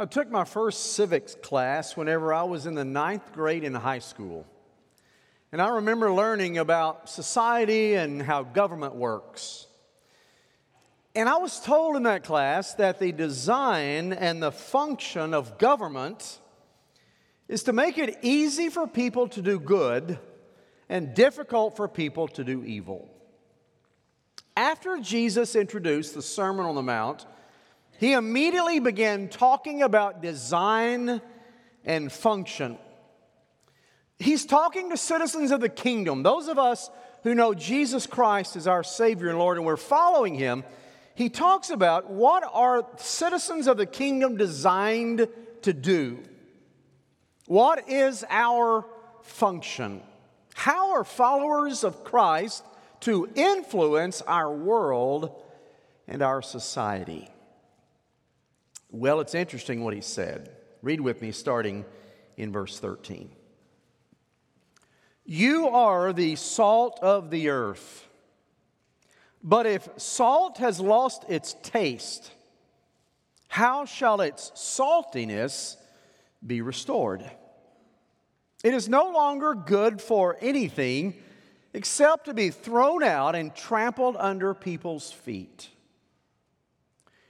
I took my first civics class whenever I was in the ninth grade in high school. And I remember learning about society and how government works. And I was told in that class that the design and the function of government is to make it easy for people to do good and difficult for people to do evil. After Jesus introduced the Sermon on the Mount, he immediately began talking about design and function. He's talking to citizens of the kingdom, those of us who know Jesus Christ as our Savior and Lord, and we're following Him. He talks about what are citizens of the kingdom designed to do? What is our function? How are followers of Christ to influence our world and our society? Well, it's interesting what he said. Read with me, starting in verse 13. You are the salt of the earth. But if salt has lost its taste, how shall its saltiness be restored? It is no longer good for anything except to be thrown out and trampled under people's feet.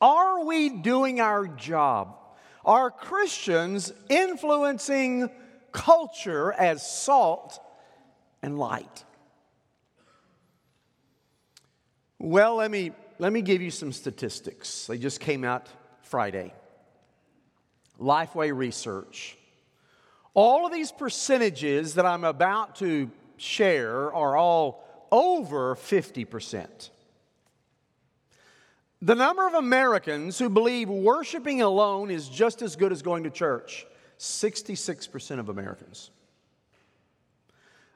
Are we doing our job? Are Christians influencing culture as salt and light? Well, let me, let me give you some statistics. They just came out Friday. Lifeway Research. All of these percentages that I'm about to share are all over 50%. The number of Americans who believe worshiping alone is just as good as going to church 66% of Americans.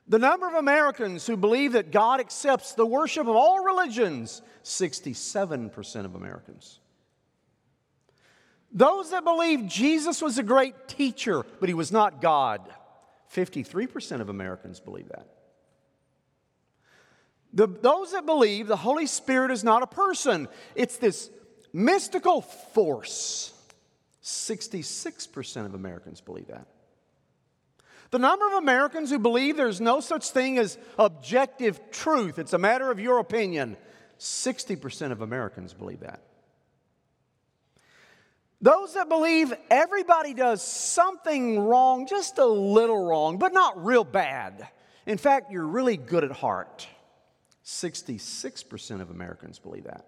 The number of Americans who believe that God accepts the worship of all religions 67% of Americans. Those that believe Jesus was a great teacher, but he was not God 53% of Americans believe that. The, those that believe the Holy Spirit is not a person, it's this mystical force. 66% of Americans believe that. The number of Americans who believe there's no such thing as objective truth, it's a matter of your opinion, 60% of Americans believe that. Those that believe everybody does something wrong, just a little wrong, but not real bad. In fact, you're really good at heart. 66% of Americans believe that.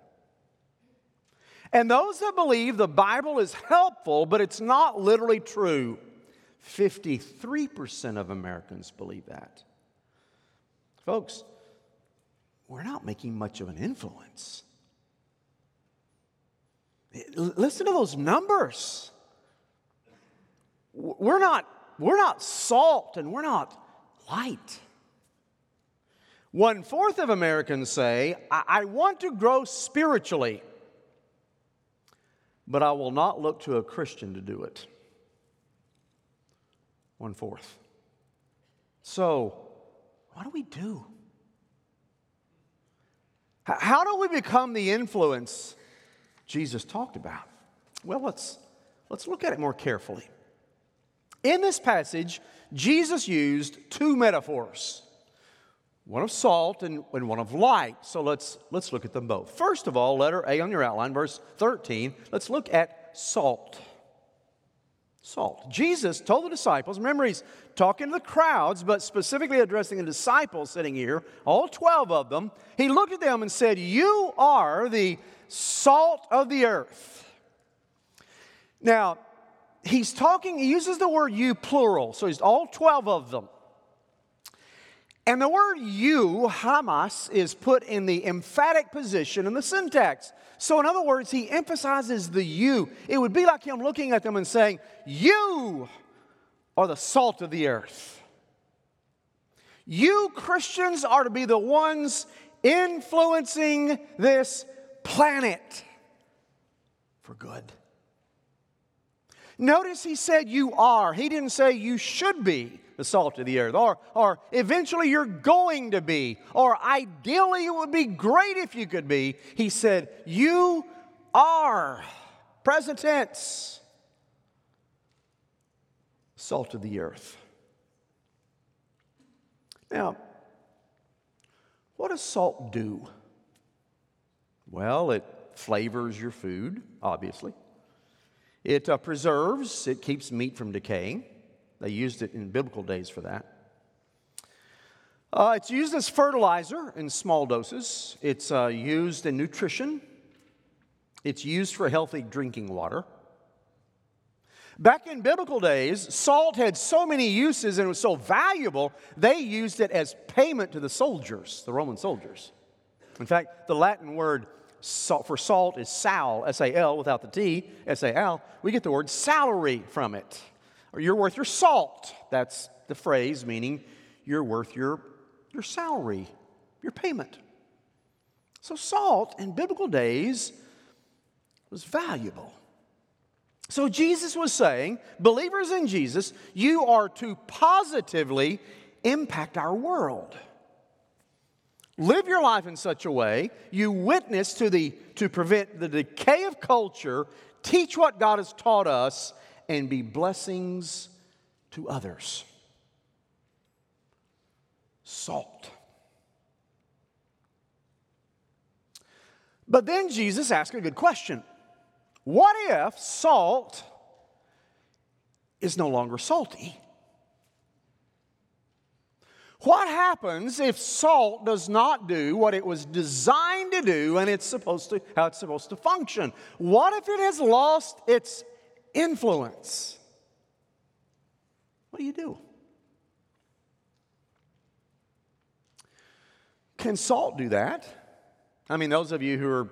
And those that believe the Bible is helpful, but it's not literally true, 53% of Americans believe that. Folks, we're not making much of an influence. Listen to those numbers. We're not, we're not salt and we're not light. One fourth of Americans say, I, I want to grow spiritually, but I will not look to a Christian to do it. One fourth. So, what do we do? How do we become the influence Jesus talked about? Well, let's, let's look at it more carefully. In this passage, Jesus used two metaphors one of salt and, and one of light. So let's, let's look at them both. First of all, letter A on your outline, verse 13, let's look at salt. Salt. Jesus told the disciples, remember, he's talking to the crowds, but specifically addressing the disciples sitting here, all 12 of them. He looked at them and said, You are the salt of the earth. Now, he's talking, he uses the word you plural, so he's all 12 of them. And the word you, humeis, is put in the emphatic position in the syntax. So, in other words, he emphasizes the you. It would be like him looking at them and saying, You are the salt of the earth. You Christians are to be the ones influencing this planet for good. Notice he said you are. He didn't say you should be the salt of the earth, or, or eventually you're going to be, or ideally it would be great if you could be. He said, You are. Present tense. Salt of the earth. Now, what does salt do? Well, it flavors your food, obviously. It uh, preserves, it keeps meat from decaying. They used it in biblical days for that. Uh, it's used as fertilizer in small doses. It's uh, used in nutrition. It's used for healthy drinking water. Back in biblical days, salt had so many uses and was so valuable, they used it as payment to the soldiers, the Roman soldiers. In fact, the Latin word for salt is sal, S A L, without the T, S A L. We get the word salary from it or you're worth your salt. That's the phrase meaning you're worth your, your salary, your payment. So, salt in biblical days was valuable. So, Jesus was saying, believers in Jesus, you are to positively impact our world. Live your life in such a way you witness to, the, to prevent the decay of culture, teach what God has taught us, and be blessings to others. Salt. But then Jesus asked a good question What if salt is no longer salty? What happens if salt does not do what it was designed to do and it's supposed to how it's supposed to function? What if it has lost its influence. What do you do? Can salt do that? I mean, those of you who are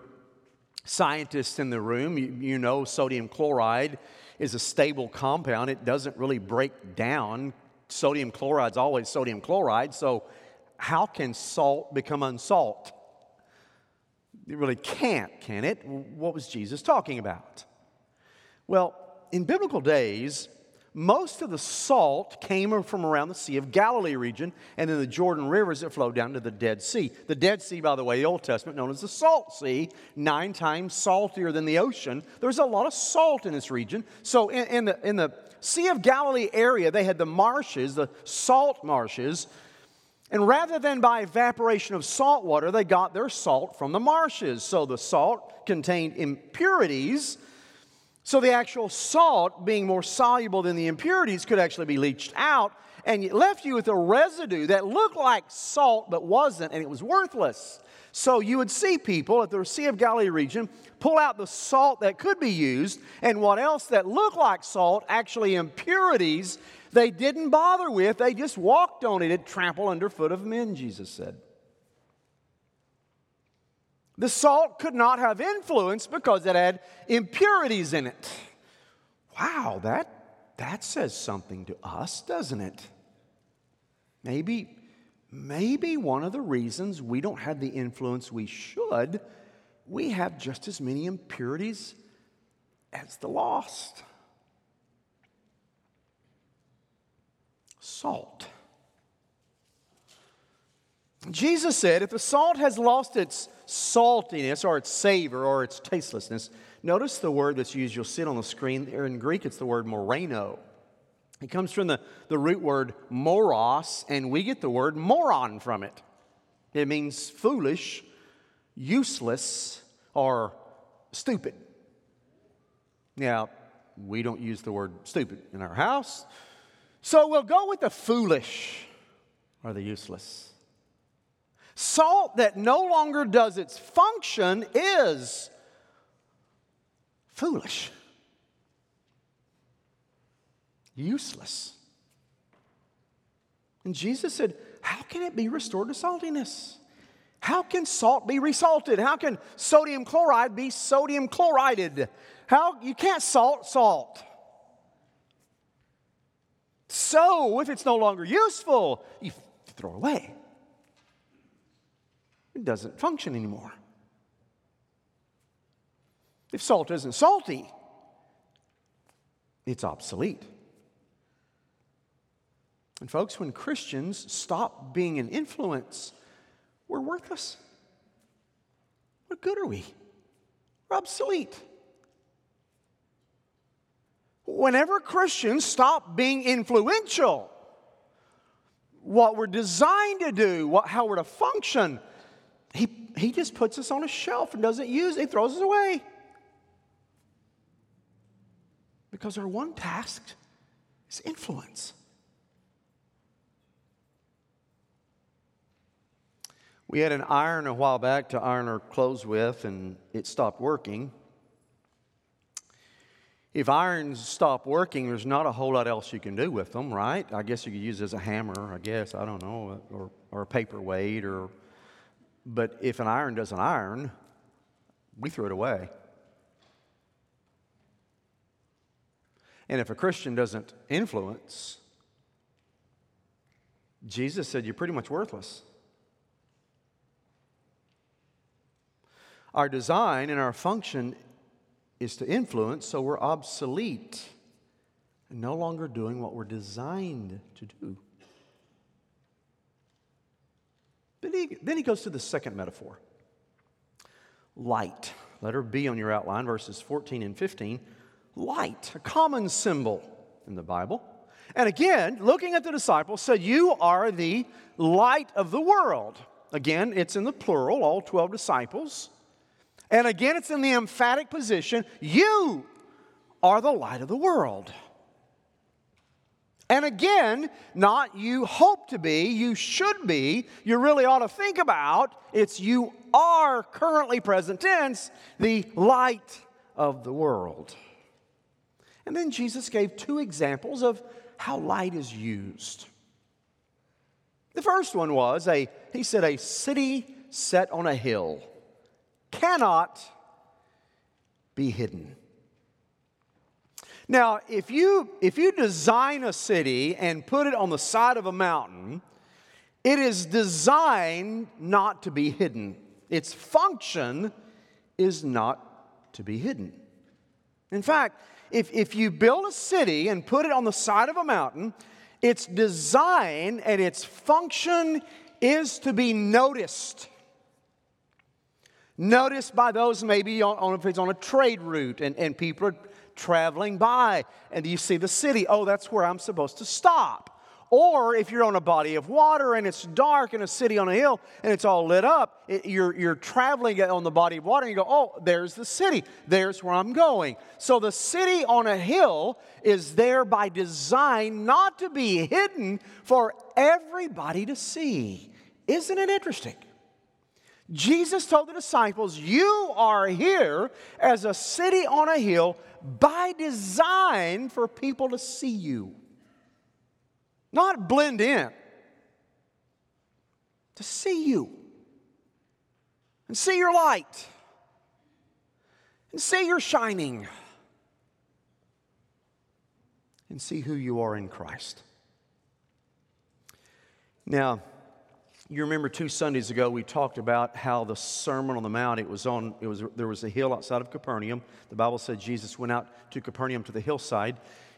scientists in the room, you, you know sodium chloride is a stable compound. It doesn't really break down. Sodium chloride is always sodium chloride. So, how can salt become unsalt? It really can't, can it? What was Jesus talking about? Well, in biblical days, most of the salt came from around the Sea of Galilee region and then the Jordan rivers that flowed down to the Dead Sea. The Dead Sea, by the way, the Old Testament, known as the Salt Sea, nine times saltier than the ocean. There's a lot of salt in this region. So in, in, the, in the Sea of Galilee area, they had the marshes, the salt marshes. And rather than by evaporation of salt water, they got their salt from the marshes. So the salt contained impurities so the actual salt, being more soluble than the impurities, could actually be leached out, and it left you with a residue that looked like salt but wasn't, and it was worthless. So you would see people at the Sea of Galilee region pull out the salt that could be used, and what else that looked like salt, actually impurities, they didn't bother with. They just walked on it and trampled underfoot of men, Jesus said. The salt could not have influence because it had impurities in it. Wow, that, that says something to us, doesn't it? Maybe, maybe one of the reasons we don't have the influence we should, we have just as many impurities as the lost. Salt. Jesus said if the salt has lost its saltiness or its savor or its tastelessness. Notice the word that's used, you'll see it on the screen there in Greek, it's the word moraino. It comes from the, the root word moros, and we get the word moron from it. It means foolish, useless, or stupid. Now, we don't use the word stupid in our house, so we'll go with the foolish or the useless. Salt that no longer does its function is foolish, useless. And Jesus said, How can it be restored to saltiness? How can salt be resalted? How can sodium chloride be sodium chlorided? How you can't salt salt. So, if it's no longer useful, you throw it away. It doesn't function anymore. If salt isn't salty, it's obsolete. And, folks, when Christians stop being an influence, we're worthless. What good are we? We're obsolete. Whenever Christians stop being influential, what we're designed to do, what, how we're to function, he, he just puts us on a shelf and doesn't use it, he throws us away. Because our one task is influence. We had an iron a while back to iron our clothes with, and it stopped working. If irons stop working, there's not a whole lot else you can do with them, right? I guess you could use it as a hammer, I guess, I don't know, or, or a paperweight, or. But if an iron doesn't iron, we throw it away. And if a Christian doesn't influence, Jesus said you're pretty much worthless. Our design and our function is to influence, so we're obsolete and no longer doing what we're designed to do. Then he, then he goes to the second metaphor light. Letter B on your outline, verses 14 and 15. Light, a common symbol in the Bible. And again, looking at the disciples, said, You are the light of the world. Again, it's in the plural, all 12 disciples. And again, it's in the emphatic position you are the light of the world. And again, not you hope to be, you should be, you really ought to think about. It's you are currently present tense, the light of the world. And then Jesus gave two examples of how light is used. The first one was a, he said, a city set on a hill cannot be hidden. Now, if you, if you design a city and put it on the side of a mountain, it is designed not to be hidden. Its function is not to be hidden. In fact, if, if you build a city and put it on the side of a mountain, its design and its function is to be noticed noticed by those maybe on, on, if it's on a trade route and, and people are traveling by and you see the city. Oh, that's where I'm supposed to stop. Or if you're on a body of water and it's dark in a city on a hill and it's all lit up, it, you're, you're traveling on the body of water and you go, oh, there's the city. There's where I'm going. So the city on a hill is there by design not to be hidden for everybody to see. Isn't it interesting? Jesus told the disciples, You are here as a city on a hill by design for people to see you, not blend in, to see you. And see your light. And see your shining. And see who you are in Christ. Now, you remember two Sundays ago we talked about how the Sermon on the Mount, it was on, it was, there was a hill outside of Capernaum. The Bible said Jesus went out to Capernaum to the hillside.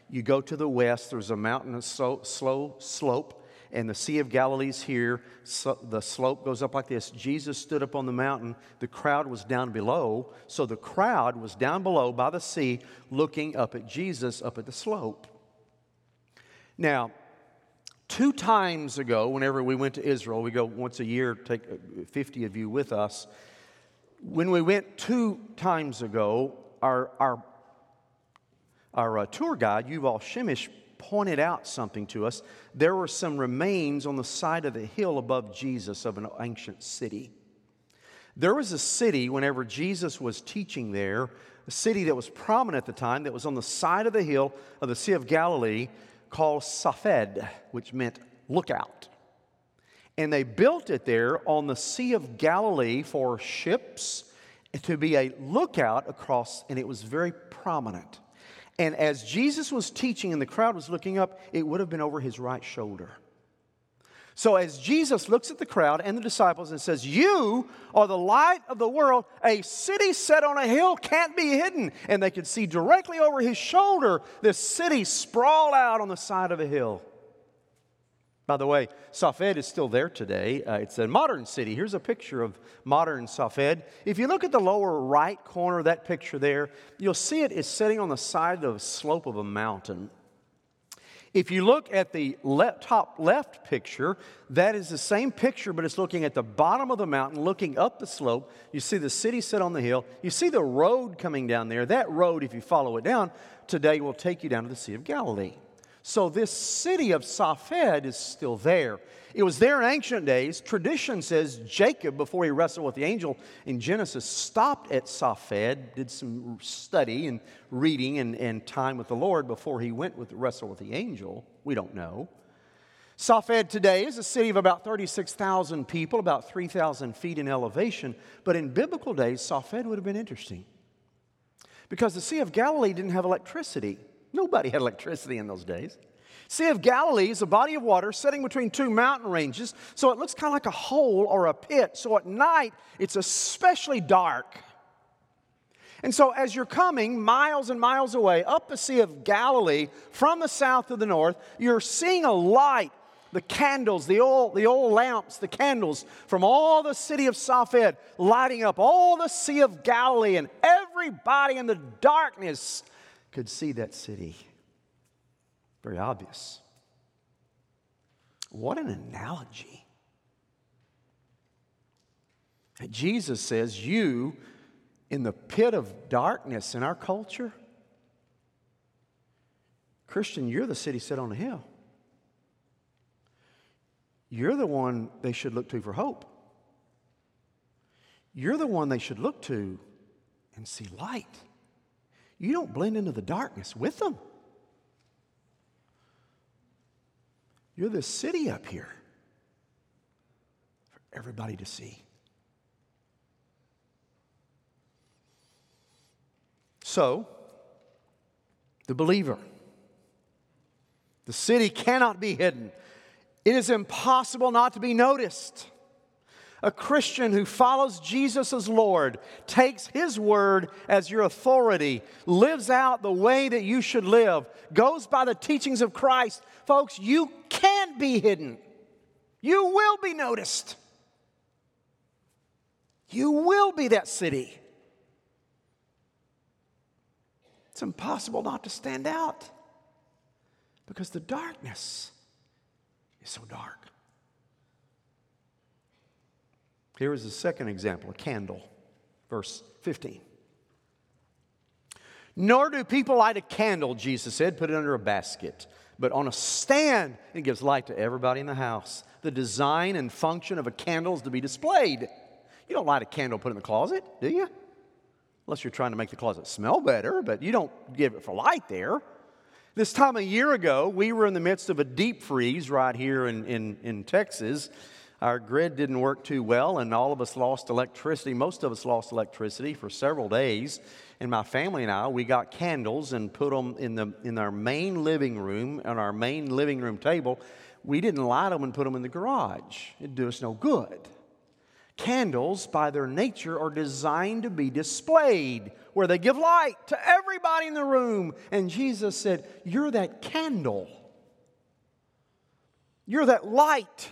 You go to the west, there's a mountain, a slow, slow slope, and the Sea of Galilee's here. So the slope goes up like this. Jesus stood up on the mountain. The crowd was down below. So the crowd was down below by the sea looking up at Jesus up at the slope. Now, Two times ago, whenever we went to Israel, we go once a year, take 50 of you with us. When we went two times ago, our, our, our uh, tour guide, Yuval Shemish, pointed out something to us. There were some remains on the side of the hill above Jesus of an ancient city. There was a city, whenever Jesus was teaching there, a city that was prominent at the time, that was on the side of the hill of the Sea of Galilee, called Safed, which meant lookout. And they built it there on the Sea of Galilee for ships to be a lookout across, and it was very prominent. And as Jesus was teaching and the crowd was looking up, it would have been over his right shoulder. So, as Jesus looks at the crowd and the disciples and says, You are the light of the world, a city set on a hill can't be hidden. And they could see directly over his shoulder this city sprawl out on the side of a hill. By the way, Safed is still there today. Uh, it's a modern city. Here's a picture of modern Safed. If you look at the lower right corner of that picture there, you'll see it is sitting on the side of the slope of a mountain. If you look at the left, top left picture, that is the same picture, but it's looking at the bottom of the mountain, looking up the slope. You see the city set on the hill. You see the road coming down there. That road, if you follow it down, today will take you down to the Sea of Galilee. So this city of Safed is still there. It was there in ancient days. Tradition says Jacob, before he wrestled with the angel in Genesis, stopped at Safed, did some study and reading and, and time with the Lord before he went with the wrestle with the angel. We don't know. Safed today is a city of about 36,000 people, about 3,000 feet in elevation. But in biblical days, Safed would have been interesting because the Sea of Galilee didn't have electricity. Nobody had electricity in those days. Sea of Galilee is a body of water sitting between two mountain ranges, so it looks kind of like a hole or a pit. So at night, it's especially dark. And so, as you're coming miles and miles away up the Sea of Galilee from the south to the north, you're seeing a light, the candles, the old, the old lamps, the candles from all the city of Safed lighting up all the Sea of Galilee, and everybody in the darkness could see that city. Very obvious. What an analogy. Jesus says, You in the pit of darkness in our culture, Christian, you're the city set on a hill. You're the one they should look to for hope. You're the one they should look to and see light. You don't blend into the darkness with them. You're the city up here for everybody to see. So, the believer, the city cannot be hidden. It is impossible not to be noticed. A Christian who follows Jesus as Lord, takes His word as your authority, lives out the way that you should live, goes by the teachings of Christ, folks, you can't be hidden. You will be noticed. You will be that city. It's impossible not to stand out because the darkness is so dark. Here is the second example a candle, verse 15. Nor do people light a candle, Jesus said, put it under a basket, but on a stand. It gives light to everybody in the house. The design and function of a candle is to be displayed. You don't light a candle, put it in the closet, do you? Unless you're trying to make the closet smell better, but you don't give it for light there. This time a year ago, we were in the midst of a deep freeze right here in, in, in Texas, our grid didn't work too well, and all of us lost electricity. Most of us lost electricity for several days. And my family and I, we got candles and put them in, the, in our main living room, on our main living room table. We didn't light them and put them in the garage, it'd do us no good. Candles, by their nature, are designed to be displayed, where they give light to everybody in the room. And Jesus said, You're that candle. You're that light.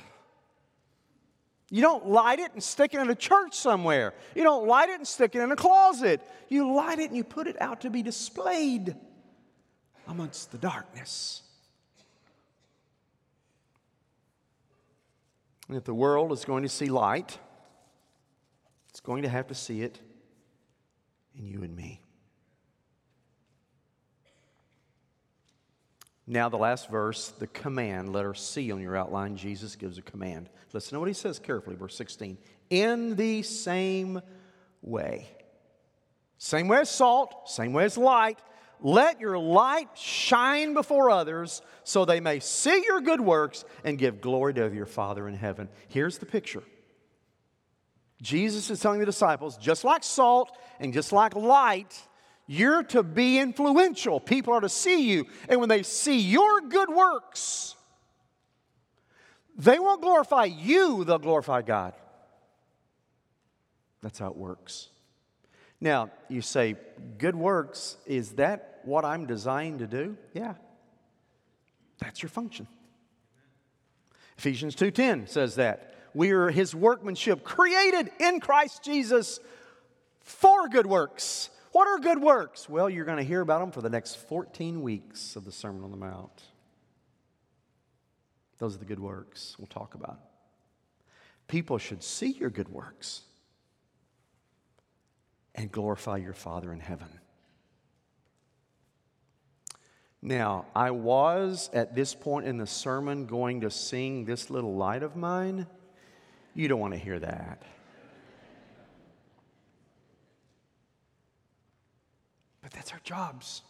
You don't light it and stick it in a church somewhere. You don't light it and stick it in a closet. You light it and you put it out to be displayed amongst the darkness. And if the world is going to see light, it's going to have to see it in you and me. Now, the last verse, the command, letter C on your outline, Jesus gives a command. Listen to what he says carefully, verse 16. In the same way. Same way as salt, same way as light. let your light shine before others so they may see your good works and give glory to your Father in heaven. Here's the picture Jesus is telling the disciples, just like salt and just like light, you're to be influential. People are to see you. And when they see your good works, they won't glorify you, they'll glorify God. That's how it works. Now, you say, good works, is that what I'm designed to do? Yeah. That's your function. Ephesians 2:10 says that. We are his workmanship created in Christ Jesus for good works. What are good works? Well, you're going to hear about them for the next 14 weeks of the Sermon on the Mount. Those are the good works we'll talk about. People should see your good works and glorify your Father in heaven. Now, I was at this point in the sermon going to sing this little light of mine. You don't want to hear that. But that's our jobs.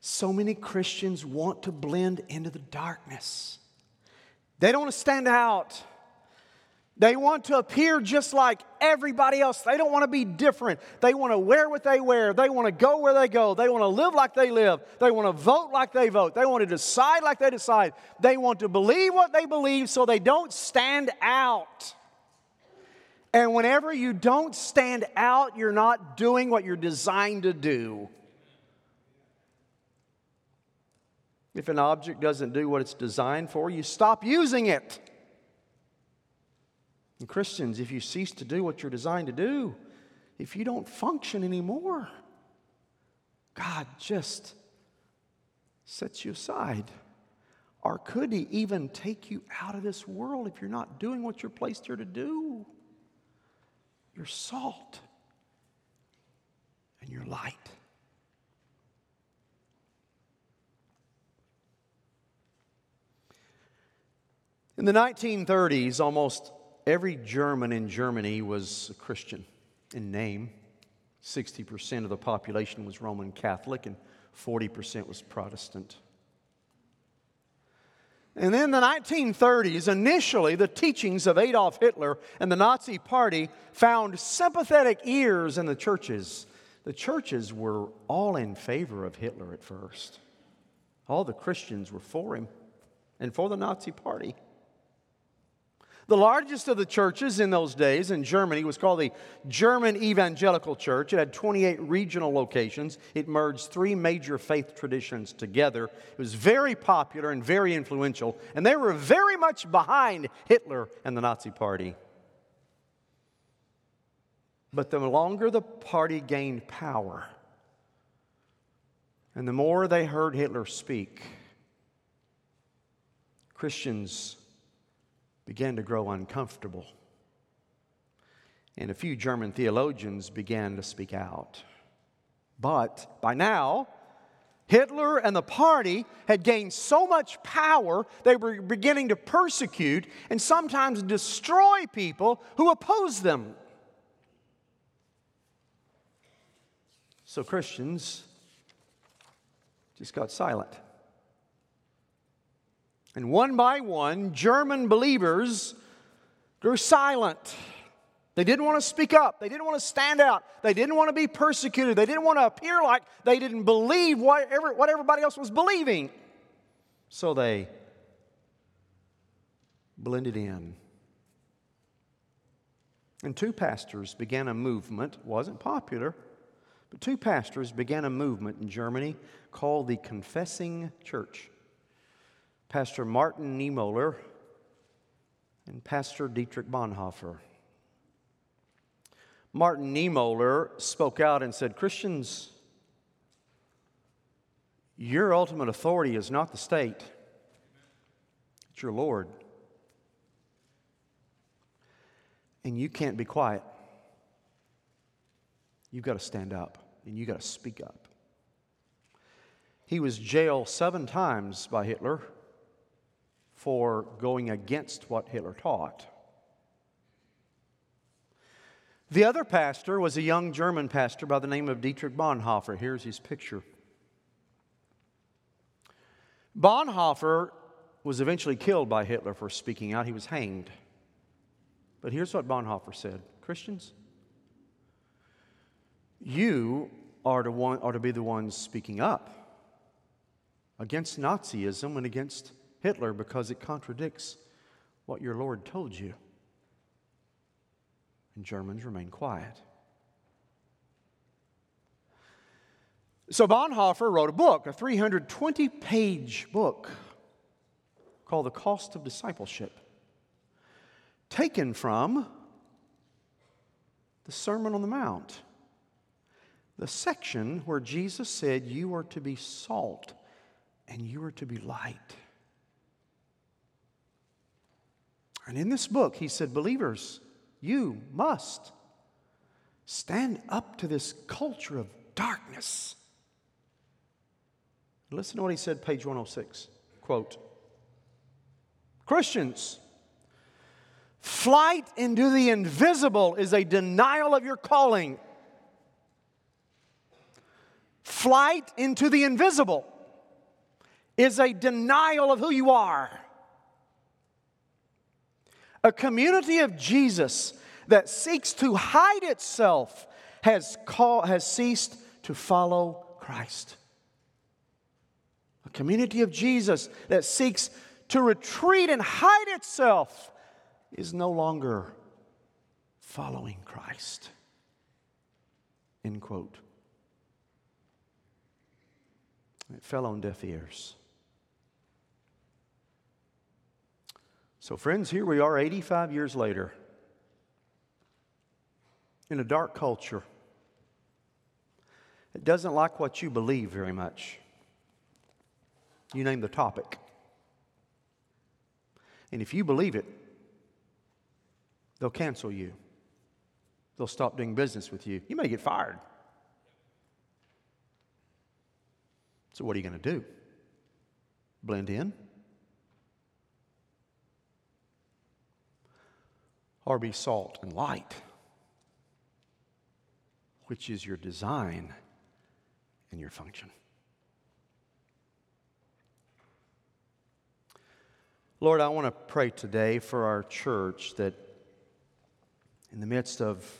So many Christians want to blend into the darkness. They don't want to stand out. They want to appear just like everybody else. They don't want to be different. They want to wear what they wear. They want to go where they go. They want to live like they live. They want to vote like they vote. They want to decide like they decide. They want to believe what they believe so they don't stand out. And whenever you don't stand out, you're not doing what you're designed to do. If an object doesn't do what it's designed for, you stop using it. And Christians, if you cease to do what you're designed to do, if you don't function anymore, God just sets you aside. Or could He even take you out of this world if you're not doing what you're placed here to do? You're salt and you're light. In the 1930s, almost Every German in Germany was a Christian in name. 60% of the population was Roman Catholic and 40% was Protestant. And then the 1930s, initially, the teachings of Adolf Hitler and the Nazi Party found sympathetic ears in the churches. The churches were all in favor of Hitler at first. All the Christians were for him and for the Nazi Party. The largest of the churches in those days in Germany was called the German Evangelical Church. It had 28 regional locations. It merged three major faith traditions together. It was very popular and very influential, and they were very much behind Hitler and the Nazi Party. But the longer the party gained power, and the more they heard Hitler speak, Christians began to grow uncomfortable. And a few German theologians began to speak out. But by now, Hitler and the party had gained so much power, they were beginning to persecute and sometimes destroy people who opposed them. So Christians just got silent. And one by one, German believers grew silent. They didn't want to speak up. They didn't want to stand out. They didn't want to be persecuted. They didn't want to appear like they didn't believe whatever, what everybody else was believing. So they blended in. And two pastors began a movement, wasn't popular, but two pastors began a movement in Germany called the Confessing Church. Pastor Martin Niemöller and Pastor Dietrich Bonhoeffer. Martin Niemöller spoke out and said, Christians, your ultimate authority is not the state, it's your Lord. And you can't be quiet. You've got to stand up and you've got to speak up. He was jailed seven times by Hitler for going against what Hitler taught. The other pastor was a young German pastor by the name of Dietrich Bonhoeffer. Here's his picture. Bonhoeffer was eventually killed by Hitler for speaking out. He was hanged. But here's what Bonhoeffer said Christians, you are to, are to be the ones speaking up against Nazism and against Hitler because it contradicts what your Lord told you. And Germans remain quiet. So Bonhoeffer wrote a book, a 320 page book called The Cost of Discipleship, taken from the Sermon on the Mount, the section where Jesus said, You are to be salt and you are to be light. And in this book, he said, Believers, you must stand up to this culture of darkness. Listen to what he said, page 106. Quote Christians, flight into the invisible is a denial of your calling. Flight into the invisible is a denial of who you are. A community of Jesus that seeks to hide itself has, call, has ceased to follow Christ. A community of Jesus that seeks to retreat and hide itself is no longer following Christ. End quote. It fell on deaf ears. So, friends, here we are 85 years later in a dark culture. It doesn't like what you believe very much. You name the topic. And if you believe it, they'll cancel you. They'll stop doing business with you. You may get fired. So, what are you going to do? Blend in? Or be salt and light, which is your design and your function. Lord, I want to pray today for our church that in the midst of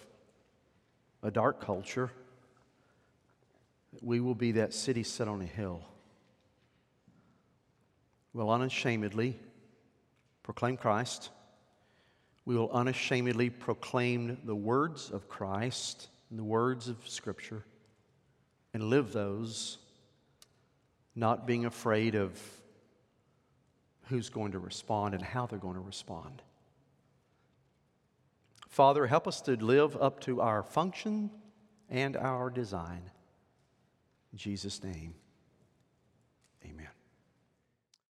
a dark culture, we will be that city set on a hill. We'll unashamedly proclaim Christ. We will unashamedly proclaim the words of Christ and the words of Scripture and live those, not being afraid of who's going to respond and how they're going to respond. Father, help us to live up to our function and our design. In Jesus' name.